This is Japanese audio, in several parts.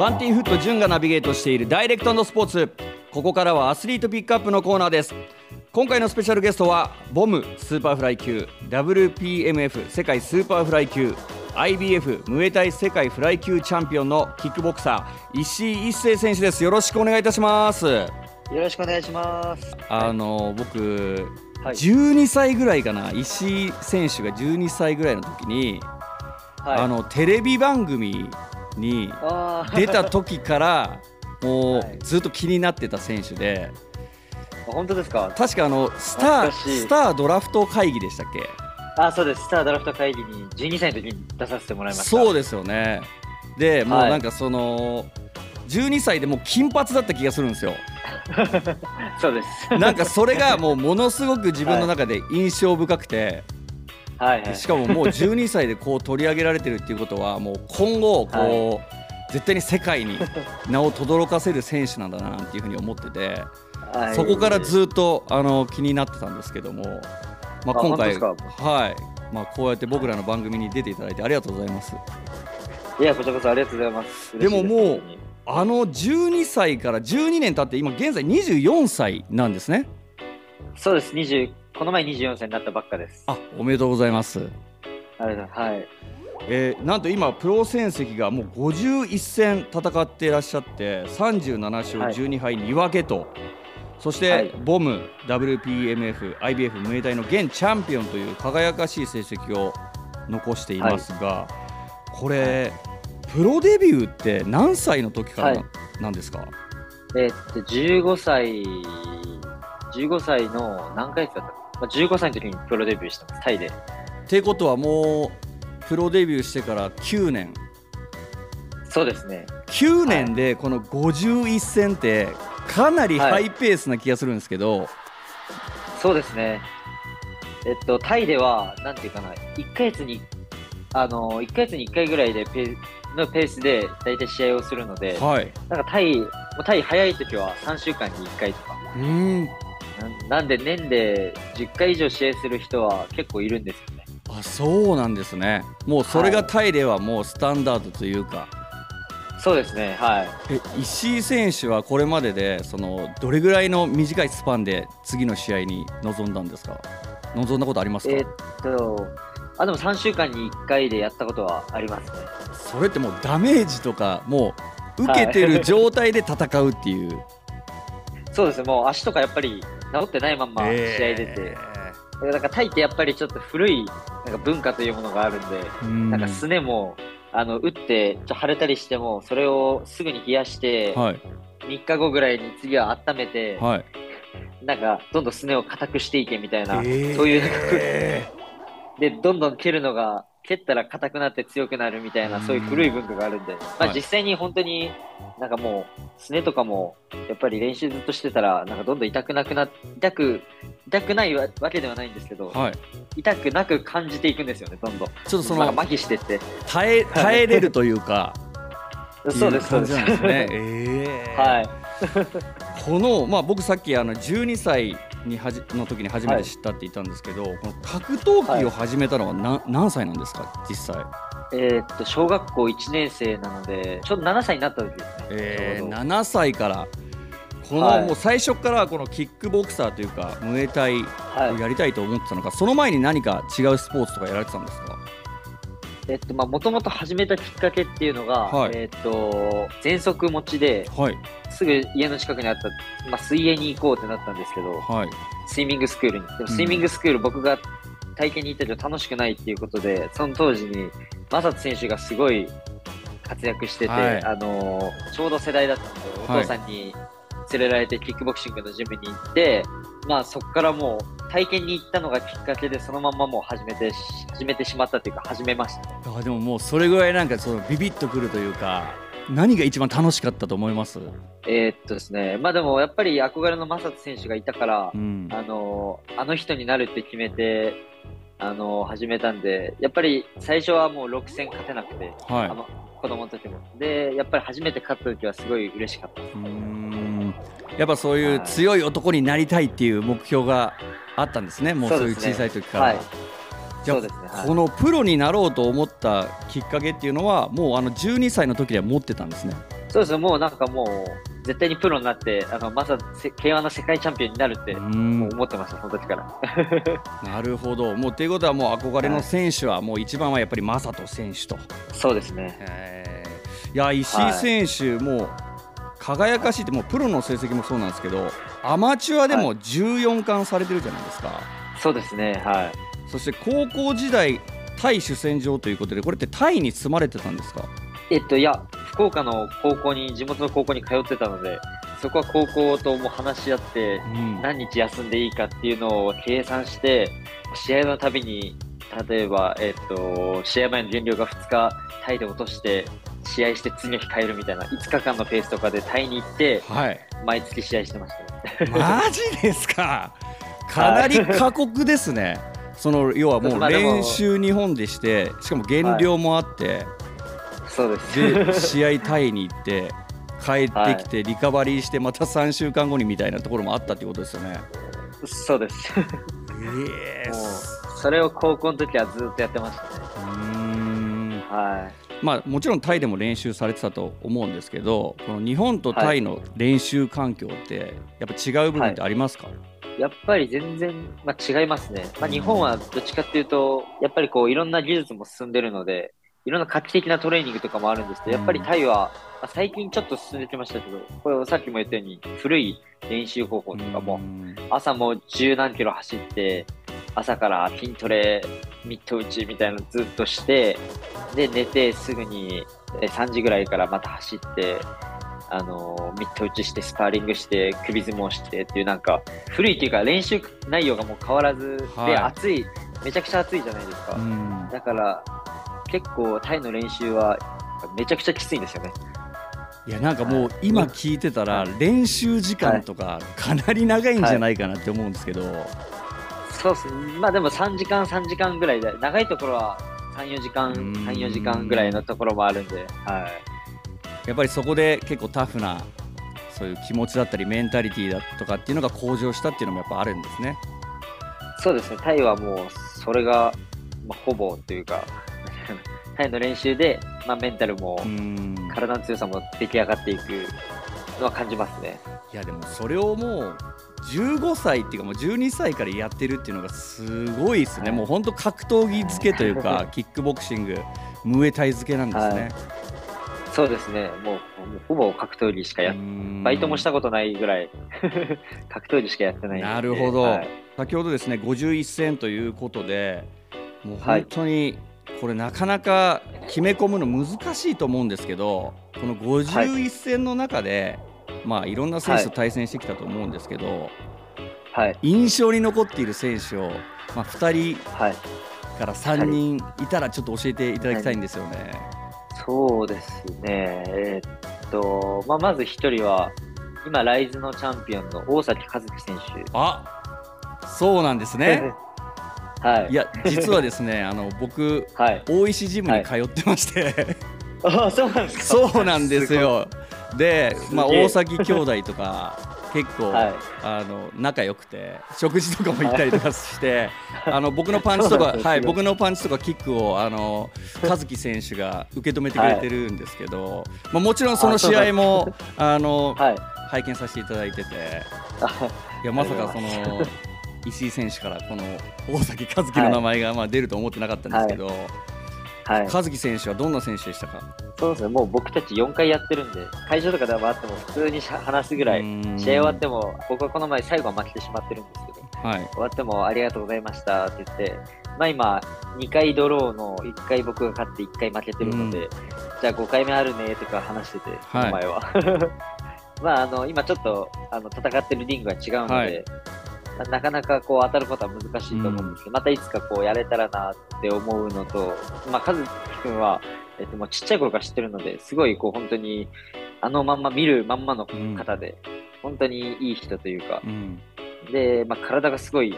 バンティンフット潤がナビゲートしているダイレクトスポーツ。ここからはアスリートピックアップのコーナーです。今回のスペシャルゲストは BOM スーパーフライ級 WPMF 世界スーパーフライ級 IBF ムエタイ世界フライ級チャンピオンのキックボクサー石井一成選手です。よろしくお願いいたします。よろしくお願いします。あの僕、はい、12歳ぐらいかな。石井選手が12歳ぐらいの時に、はい、あのテレビ番組に出た時から もうずっと気になってた選手で、本当ですか？確かあのスタースタードラフト会議でしたっけ？あそうです。スタードラフト会議に12歳の時に出させてもらいました。そうですよね。でもうなんかその、はい、12歳でもう金髪だった気がするんですよ。そうです。なんかそれがもうものすごく自分の中で印象深くて、はい、はい、しかももう12歳でこう取り上げられてるっていうことはもう今後こう、はい、絶対に世界に名を轟かせる選手なんだなっていうふうに思ってて、はい、そこからずっとあの気になってたんですけども、まあ、今回はい。まあ、こうやって僕らの番組に出ていただいてありがとうございます。いやこちらこそありがとうございます。でももうあの12歳から12年経って今現在24歳なんですね。そうです。20この前24歳になったばっかです。あおめでとうございます。ありがとうございます。はい。えー、なんと今プロ戦績がもう51戦戦っていらっしゃって37勝12敗2分けと、はい、そして、はい、ボム WPMF IBF ムエタイの現チャンピオンという輝かしい成績を残していますが、はい、これ、プロデビューって何歳の時からなんですか、えー、っと15歳15歳の何回だった、まあ、15歳の時にプロデビューしたタイで。っていうことはもうプロデビューしてから9年。そうですね。9年でこの51戦ってかなりハイペースな気がするんですけど、はい、そうですね。えっとタイではなんていうかな1か月にあの1か月に1回ぐらいでペのペースで大体試合をするので、はい、なんかタイタイ早い時は3週間に1回とか。うんなんで年で10回以上試合する人は結構いるんですよね。あそうなんですね。もうそれがタイではもうスタンダードというか、はい、そうですねはい。え石井選手はこれまででそのどれぐらいの短いスパンで次の試合に臨んだんですか？臨んだことありますか？えー、っとあでも3週間に1回でやったことはありますね。それってもうダメージとかもう受けてる状態で戦うっていう、はい、そうですねもう足とかやっぱり治ってないまま試合出て、えーなんかタイってやっぱりちょっと古いなんか文化というものがあるんで、ん。なんかすねもあの打ってちょ腫れたりしてもそれをすぐに冷やして、はい、3日後ぐらいに次は温めて、はい、なんかどんどんすねを硬くしていけみたいな、えー、そういう でどんどん蹴るのが蹴ったら硬くなって強くなるみたいなそういう古い文化があるんで、まあ、実際に本当になんかもうすねとかもやっぱり練習ずっとしてたらなんかどんどん痛くなくな痛く痛くないわけではないんですけど、はい、痛くなく感じていくんですよねどんどん。ちょっとその麻痺してって。耐え耐えれるというか そうですそうですね、えー、はい。このまあ僕さっきあの12歳にはじの時に初めて知ったって言ったんですけど、はい、この格闘技を始めたのはな、はい、何歳なんですか？実際。えー、っと小学校1年生なのでちょうど7歳になった時ですね、えー、7歳から。この、はい、もう最初からこのキックボクサーというかムエタイをやりたいと思ってたのか、はい、その前に何か違うスポーツとかやられてたんですか？えっとまあもともと始めたきっかけっていうのが、はい、えっと喘息持ちで、はい、すぐ家の近くにあった、まあ、水泳に行こうってなったんですけど、はい、スイミングスクールに。でもスイミングスクール、僕が体験に行ったけど楽しくないっていうことでその当時にマサト選手がすごい活躍してて、はい、あのちょうど世代だったのでお父さんに連れられてキックボクシングのジムに行って、まあ、そこからもう体験に行ったのがきっかけでそのままもう始めて始めてしまったというか始めました、ね、あでももうそれぐらいなんかそのビビッとくるというか何が一番楽しかったと思います？えー、っとですね、まあでもやっぱり憧れの正人選手がいたから、うん、あのあの人になるって決めてあの始めたんで、やっぱり最初はもう6戦勝てなくて、はい、あの子供の時も。で、やっぱり初めて勝った時はすごい嬉しかったです。やっぱそういう強い男になりたいっていう目標があったんですね、もうそういう小さい時から。はい、じゃあ、ねはい、このプロになろうと思ったきっかけっていうのは、もうあの12歳の時には持ってたんですね。そうですもうなんかもう、絶対にプロになって、あのまずは K1 の世界チャンピオンになるって、もう思ってました、その時から。なるほど、もうということは、もう憧れの選手は、もう一番はやっぱり正人選手と。そうですね。いや、石井選手、はい、もう輝かしいって、もうプロの成績もそうなんですけど、アマチュアでも14冠されてるじゃないですか。はい、そうですね、はい。そして高校時代、タイ主戦場ということで、これってタイに住まれてたんですか？えっと、いや、福岡の高校に、地元の高校に通ってたので、そこは高校とも話し合って、何日休んでいいかっていうのを計算して、試合のたびに、例えば、えっと、試合前の減量が2日、タイで落として、試合して次の日帰るみたいな、5日間のペースとかでタイに行って、はい、毎月試合してました、ね、マジですか？かなり過酷ですね。その要はもう練習日本でしてしかも減量もあって、そうですで試合タイに行って帰ってきてリカバリーしてまた3週間後にみたいなところもあったってことですよね。そうです。えー、それを高校の時はずっとやってましたね。うんはいまあ、もちろんタイでも練習されてたと思うんですけどこの日本とタイの練習環境ってやっぱ違う部分ってありますか、はい。やっぱり全然、まあ、違いますね。まあ、日本はどっちかっていうと、やっぱりこういろんな技術も進んでるので、いろんな画期的なトレーニングとかもあるんですけど、やっぱりタイは、まあ、最近ちょっと進んできましたけど、これさっきも言ったように古い練習方法とかも、朝も十何キロ走って、朝から筋トレ、ミット打ちみたいなのずっとして、で、寝てすぐに3時ぐらいからまた走って、あのミット打ちしてスパーリングして首相撲してっていうなんか古いっていうか練習内容がもう変わらず、はい、で暑いめちゃくちゃ暑いじゃないですか、だから結構タイの練習はめちゃくちゃきついんですよね。いやなんかもう今聞いてたら練習時間とかかなり長いんじゃないかなって思うんですけど、はいはい、そうっす。まあでも3時間3時間ぐらいで長いところは34時間34時間ぐらいのところもあるんで。はい。やっぱりそこで結構タフなそういう気持ちだったりメンタリティーだとかっていうのが向上したっていうのもやっぱあるんですね。そうですね、タイはもうそれが、まあ、ほぼというか、タイの練習で、まあ、メンタルも体の強さも出来上がっていくのは感じますね。いやでもそれをもう15歳っていうかもう12歳からやってるっていうのがすごいですね、はい、もう本当格闘技付けというかキックボクシングムエタイ付けなんですね。はい。そうですね、もうほぼ格闘技しかやバイトもしたことないぐらい 格闘技しかやってないなるほど、はい、先ほどですね51戦ということで、もう本当にこれ、なかなか決め込むの難しいと思うんですけど、この51戦の中で、はいまあ、いろんな選手と対戦してきたと思うんですけど、はい、印象に残っている選手を、まあ、2人から3人いたらちょっと教えていただきたいんですよね。そうですね。えー、っと、まあ、まず一人は、今、ライズのチャンピオンの大崎和樹選手。あそうなんですね。はい、いや実はですねあの僕、はい、大石ジムに通ってまして、はい、あそうなんですか。そうなんですよでまあ大崎兄弟とか 結構、はい、あの仲良くて食事とかも行ったりとかして、はい、あの僕のパンチとか、はい、僕のパンチとかキックをあの和樹選手が受け止めてくれてるんですけど、はい、まあ、もちろんその試合もあの、拝見させていただいてていやまさかその石井選手からこの大崎和樹の名前がまあ出ると思ってなかったんですけど、はい、和樹選手はどんな選手でしたか？そうですね、もう僕たち4回やってるんで、会場とかではあっても普通に話すぐらい、試合終わっても、僕はこの前最後は負けてしまってるんですけど、はい、終わってもありがとうございましたって言って、まあ今、2回ドローの1回僕が勝って1回負けてるので、じゃあ5回目あるねとか話してて、この前は。まああの今ちょっとあの戦ってるリングが違うので、はいなかなかこう当たることは難しいと思うんですけど、うん、またいつかこうやれたらなって思うのと、まあ、和樹君はえっと、もうちっちゃい頃から知ってるので、すごいこう本当に、あのまんま見るまんまの方で、うん、本当にいい人というか、うん、で、まあ、体がすごい、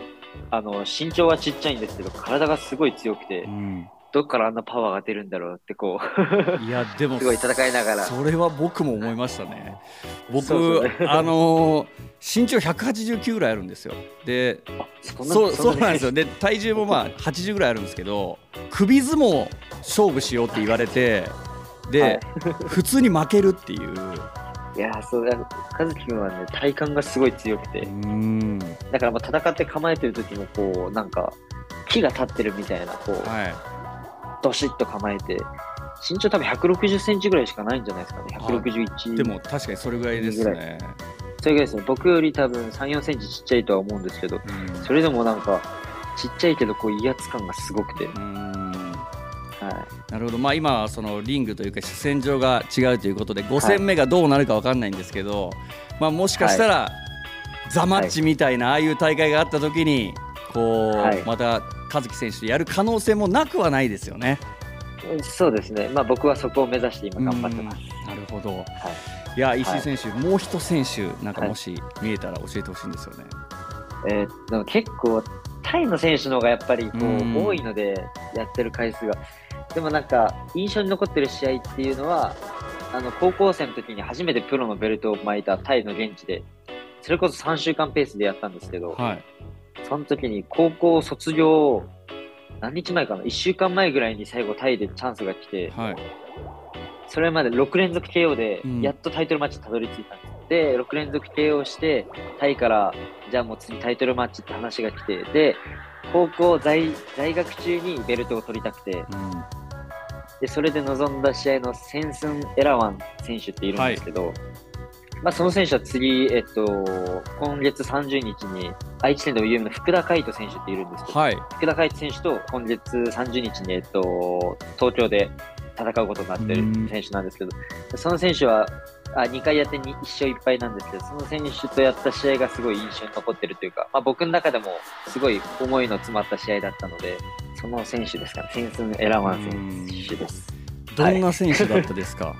あの、身長はちっちゃいんですけど、体がすごい強くて、うん、どっからあんなパワーが出るんだろうってこう。いやでもすごい戦いながら。それは僕も思いましたね。僕あのー、身長189ぐらいあるんですよ。でそうそうなんですよ。で体重もまあ80ぐらいあるんですけど首相撲勝負しようって言われてで、はい、普通に負けるっていう。いやそうだ和樹君はね体幹がすごい強くて。うん。だからまあ戦って構えてる時もこうなんか木が立ってるみたいなこう、はい、どしっと構えて身長多分160センチぐらいしかないんじゃないですかね。161でも確かにそれぐらいですね。それぐらいですね。僕より多分3 4センチちっちゃいとは思うんですけど、それでもなんかちっちゃいけどこう威圧感がすごくて。はい、なるほど、まあ、今そのリングというか主戦場が違うということで5戦目がどうなるか分かんないんですけど、はい、まあ、もしかしたら、ザ・マッチみたいな、ああいう大会があった時にこう、はい、また和樹選手とやる可能性もなくはないですよね。そうですね、まあ、僕はそこを目指して今頑張ってます。なるほど、はい、いや石井選手、もう一選手なんかもし見えたら教えてほしいんですよね。えー、でも結構タイの選手の方がやっぱりこう多いので、やってる回数が。でもなんか、印象に残ってる試合っていうのは、あの高校生の時に初めてプロのベルトを巻いたタイの現地で、それこそ3週間ペースでやったんですけど、はい、その時に高校卒業、何日前かな、1週間前ぐらいに最後タイでチャンスが来て、はい、それまで6連続 KO で、やっとタイトルマッチたどり着いたんです。うん、で、6連続 KO して、タイからじゃあもう次タイトルマッチって話が来て、で、高校在在学中にベルトを取りたくて、うん、でそれで臨んだ試合のセンスン・エラワン選手っているんですけど、はい、まあ、その選手は次、えっと、今月30日に愛知県でも有名な福田海人選手っているんですけど、はい、福田海人選手と今月30日に、えっと、東京で戦うことになっている選手なんですけど、その選手はあ2回やって1勝1敗なんですけど、その選手とやった試合がすごい印象に残ってるというか、まあ、僕の中でもすごい思いの詰まった試合だったので、その選手ですかね、センスン・エラマン選手です。どんな選手だったですか、はい、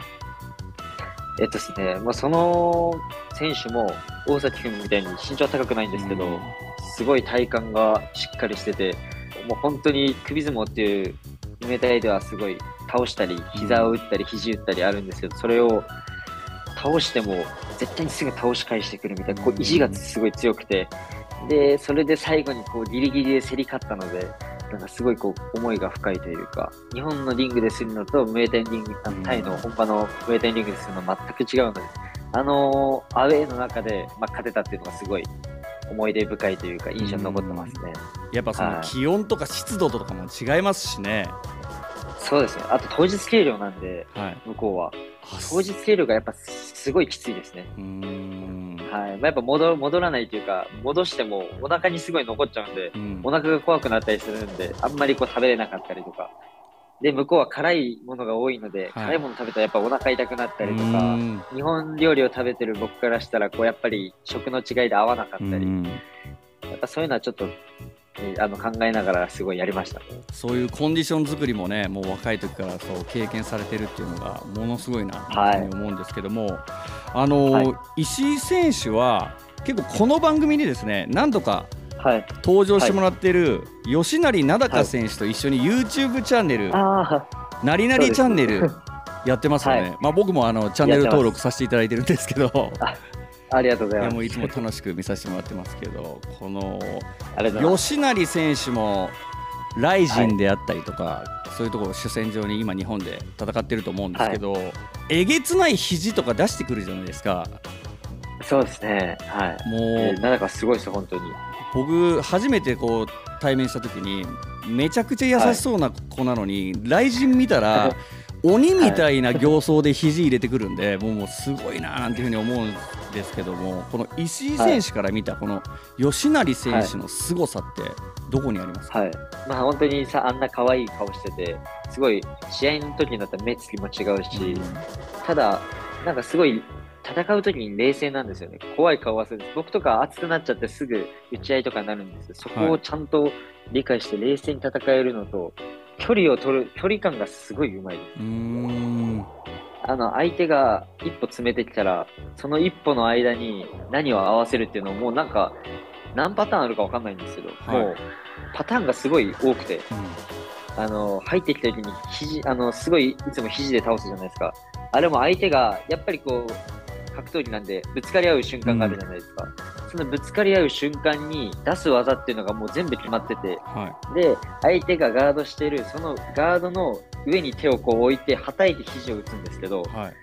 えっとですね、まあ、その選手も大崎君みたいに身長高くないんですけど、すごい体幹がしっかりしてて、もう本当に首相撲っていう夢体ではすごい倒したり、膝を打ったり、肘打ったりあるんですけど、それを倒しても絶対にすぐ倒し返してくるみたいな、こう意地がすごい強くて、で、それで最後にこうギリギリで競り勝ったので、なんかすごいこう思いが深いというか、日本のリングでするのと、名店リング、あのタイの本場の名店リングでするの全く違うので、あの、アウェーの中で、まあ、勝てたっていうのがすごい思い出深いというか、印象に残ってますね。やっぱその気温とか湿度とかも違いますしね。そうですね。あと当日計量なんで、はい、向こうは。当日計量がやっぱすごいきついですね。はい。まあ、やっぱ戻戻らないというか、戻してもお腹にすごい残っちゃうんで、うん、お腹が怖くなったりするんで、あんまりこう食べれなかったりとか。で、向こうは辛いものが多いので、はい、辛いもの食べたらやっぱお腹痛くなったりとか、日本料理を食べてる僕からしたら、こうやっぱり食の違いで合わなかったり、やっぱそういうのはちょっとあの考えながらすごいやりました。そういうコンディション作りもねもう若い時からそう経験されてるっていうのがものすごいなとい。うふうに思うんですけども、はい、あの、はい、石井選手は結構この番組にですね何度か登場してもらってい。る吉成名高選手と一緒に YouTube チャンネル「なりなりチャンネル」やってますよね、まあ、僕もあのチャンネル登録させていただいてるんですけど。ありがとうございます。いやもういつも楽しく見させてもらってますけど、この吉成選手もライジンであったりとか、はい、そういうところ主戦場に今日本で戦ってると思うんですけど、はい、えげつない肘とか出してくるじゃないですか。そうですね。はい。もう、えー、なんかすごいです本当に。僕初めてこう対面した時にめちゃくちゃ優しそうな子なのに、雷神見たら 鬼みたいな形相で肘入れてくるんで、もうもうすごいななんていうふうに思うんですけどもこの石井選手から見たこの吉成選手の凄さってどこにありますか、はい、まあ、本当にさあんな可愛い顔しててすごい試合の時になったら目つきも違うし、うん、ただなんかすごい戦う時に冷静なんですよね。怖い顔はする僕とか熱くなっちゃってすぐ打ち合いとかになるんです。そこをちゃんと理解して冷静に戦えるのと、距離を取る、距離感がすごいうまいです。あの、相手が一歩詰めてきたら、その一歩の間に何を合わせるっていうのも、もうなんか、何パターンあるかわかんないんですけど、はい、もう、パターンがすごい多くて、うん、あの、入ってきた時に、肘、あの、すごい、いつも肘で倒すじゃないですか。あれも相手が、やっぱりこう、格闘技なんで、ぶつかり合う瞬間があるじゃないですか。うんそのぶつかり合う瞬間に出す技っていうのがもう全部決まってて、はい、で相手がガードしてるそのガードの上に手をこう置いて、はたいて肘を打つんですけど、はい、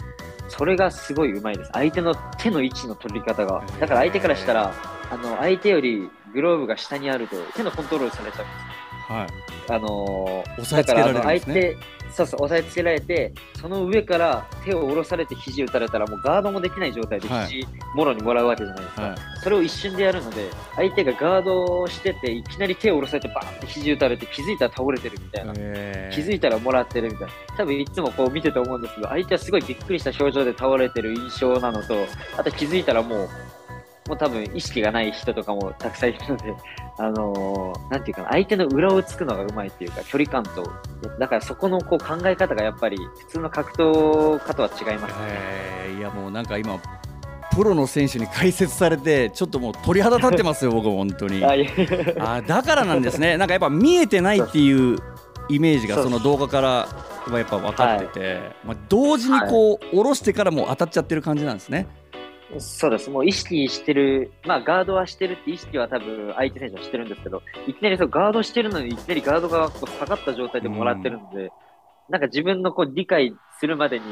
それがすごいうまいです。相手の手の位置の取り方が。だから相手からしたら、あの、相手よりグローブが下にあると手のコントロールされちゃうんです。はい、あのー、押さえつけられるんですね。相手そうそう、押さえつけられて、その上から手を下ろされて肘打たれたら、もうガードもできない状態で肘もろにもらうわけじゃないですか、はい、それを一瞬でやるので、相手がガードをしてて、いきなり手を下ろされて、バーンって肘打たれて、気づいたら倒れてるみたいな、気づいたらもらってるみたいな、多分いつもこう見てて思うんですけど、相手はすごいびっくりした表情で倒れてる印象なのと、あと気づいたらもう、もう多分意識がない人とかもたくさんいるので、あのー、なんていうかな、相手の裏をつくのがうまいっていうか、距離感と、だからそこのこう考え方がやっぱり普通の格闘家とは違いますね。えー、いやもうなんか今、プロの選手に解説されて、ちょっともう鳥肌立ってますよ、僕も本当に。あだからなんですね、なんかやっぱ見えてないっていうイメージがその動画からやっぱ分かってて、はい、まあ、同時にこう、下ろしてからも当たっちゃってる感じなんですね。そうです。もう意識してる、まあガードはしてるって意識は多分相手選手はしてるんですけど、いきなりそうガードしてるのにいきなりガードがこう下がった状態でもらってるので、うん、なんか自分のこう理解するまでに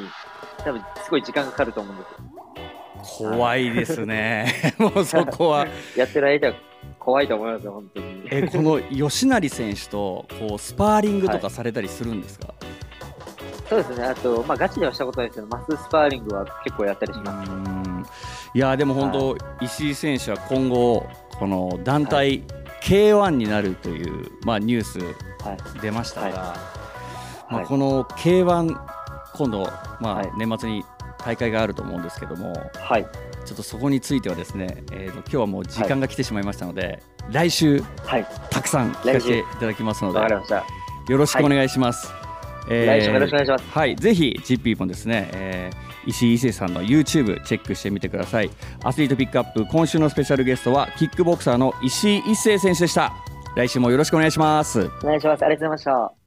多分すごい時間がかかると思うんですよ。怖いですね。もうそこは。やってる相手は怖いと思いますよ、本当に。え、この吉成選手とこうスパーリングとかされたりするんですか、はいそうですね、あと、まあ、ガチではしたことないですけど、マススパーリングは結構やったりします。いやでも本当、はい、石井選手は今後、この団体 K1 になるという、まあ、ニュース出ましたが、はい。まあ、この K1、今度、まあ、年末に大会があると思うんですけども、はい、ちょっとそこについてはですね、えーと、今日はもう時間が来てしまいましたので、来週、はい、たくさん聞かせていただきますので、よろしくお願いします。えー、来週もよろしくお願いします。はい、ぜひ GP もですね、えー、石井伊勢さんの YouTube チェックしてみてください。アスリートピックアップ今週のスペシャルゲストはキックボクサーの石井一生選手でした。来週もよろしくお願いします。お願いします。ありがとうございました。